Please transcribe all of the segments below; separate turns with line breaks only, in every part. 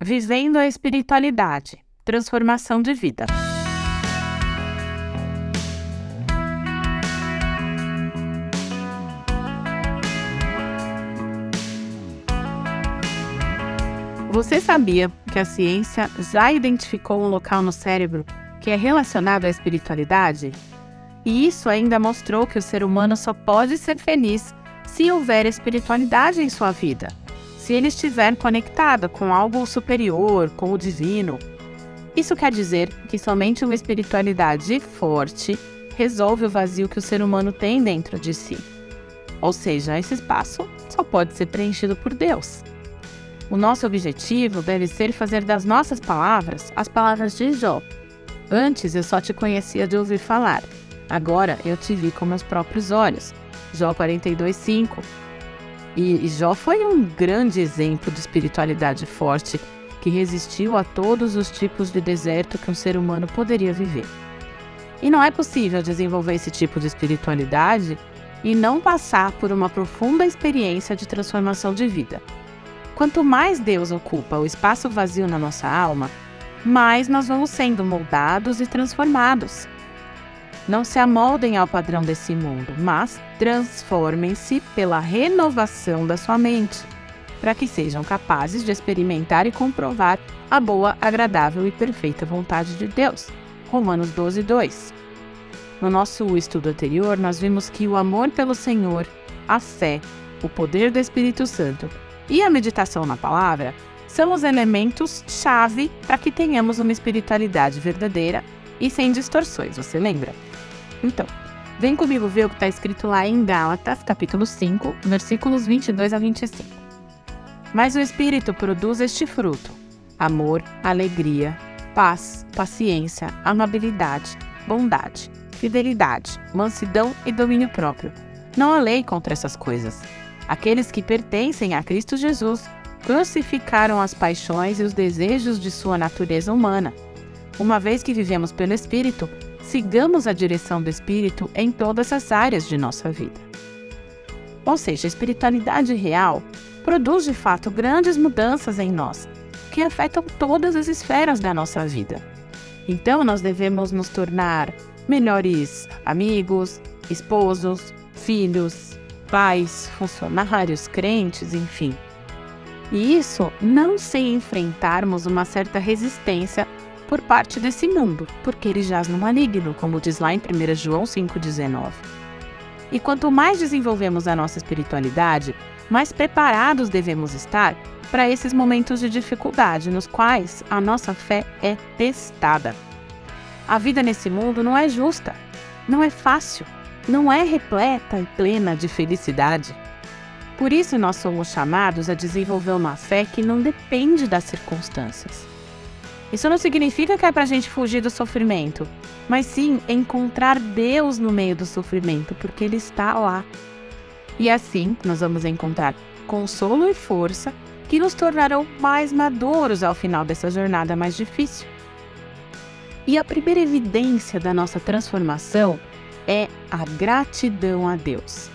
Vivendo a espiritualidade, transformação de vida. Você sabia que a ciência já identificou um local no cérebro que é relacionado à espiritualidade? E isso ainda mostrou que o ser humano só pode ser feliz se houver espiritualidade em sua vida, se ele estiver conectado com algo superior, com o divino. Isso quer dizer que somente uma espiritualidade forte resolve o vazio que o ser humano tem dentro de si. Ou seja, esse espaço só pode ser preenchido por Deus. O nosso objetivo deve ser fazer das nossas palavras as palavras de Jó. Antes eu só te conhecia de ouvir falar, agora eu te vi com meus próprios olhos. Jó 42:5. E Jó foi um grande exemplo de espiritualidade forte que resistiu a todos os tipos de deserto que um ser humano poderia viver. E não é possível desenvolver esse tipo de espiritualidade e não passar por uma profunda experiência de transformação de vida. Quanto mais Deus ocupa o espaço vazio na nossa alma, mais nós vamos sendo moldados e transformados. Não se amoldem ao padrão desse mundo, mas transformem-se pela renovação da sua mente, para que sejam capazes de experimentar e comprovar a boa, agradável e perfeita vontade de Deus. Romanos 12, 2. No nosso estudo anterior, nós vimos que o amor pelo Senhor, a fé, o poder do Espírito Santo e a meditação na palavra são os elementos-chave para que tenhamos uma espiritualidade verdadeira e sem distorções, você lembra? Então, vem comigo ver o que está escrito lá em Gálatas, capítulo 5, versículos 22 a 25. Mas o Espírito produz este fruto: amor, alegria, paz, paciência, amabilidade, bondade, fidelidade, mansidão e domínio próprio. Não há lei contra essas coisas. Aqueles que pertencem a Cristo Jesus crucificaram as paixões e os desejos de sua natureza humana. Uma vez que vivemos pelo Espírito, sigamos a direção do Espírito em todas as áreas de nossa vida. Ou seja, a espiritualidade real produz de fato grandes mudanças em nós, que afetam todas as esferas da nossa vida. Então, nós devemos nos tornar melhores amigos, esposos, filhos, pais, funcionários, crentes, enfim. E isso não sem enfrentarmos uma certa resistência por parte desse mundo, porque ele jaz no maligno, como diz lá em 1 João 5,19. E quanto mais desenvolvemos a nossa espiritualidade, mais preparados devemos estar para esses momentos de dificuldade nos quais a nossa fé é testada. A vida nesse mundo não é justa, não é fácil, não é repleta e plena de felicidade. Por isso, nós somos chamados a desenvolver uma fé que não depende das circunstâncias isso não significa que é para a gente fugir do sofrimento, mas sim encontrar Deus no meio do sofrimento, porque Ele está lá. E assim nós vamos encontrar consolo e força que nos tornarão mais maduros ao final dessa jornada mais difícil. E a primeira evidência da nossa transformação é a gratidão a Deus.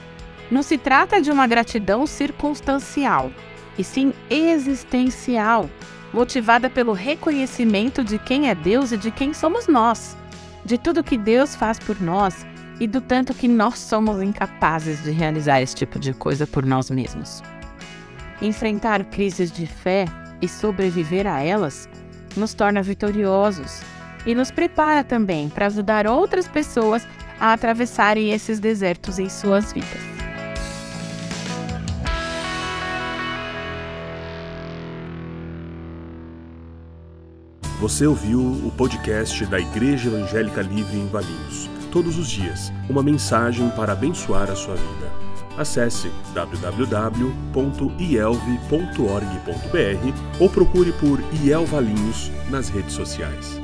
Não se trata de uma gratidão circunstancial, e sim existencial, motivada pelo reconhecimento de quem é Deus e de quem somos nós, de tudo que Deus faz por nós e do tanto que nós somos incapazes de realizar esse tipo de coisa por nós mesmos. Enfrentar crises de fé e sobreviver a elas nos torna vitoriosos e nos prepara também para ajudar outras pessoas a atravessarem esses desertos em suas vidas.
Você ouviu o podcast da Igreja Evangélica Livre em Valinhos. Todos os dias, uma mensagem para abençoar a sua vida. Acesse www.ielve.org.br ou procure por IEL Valinhos nas redes sociais.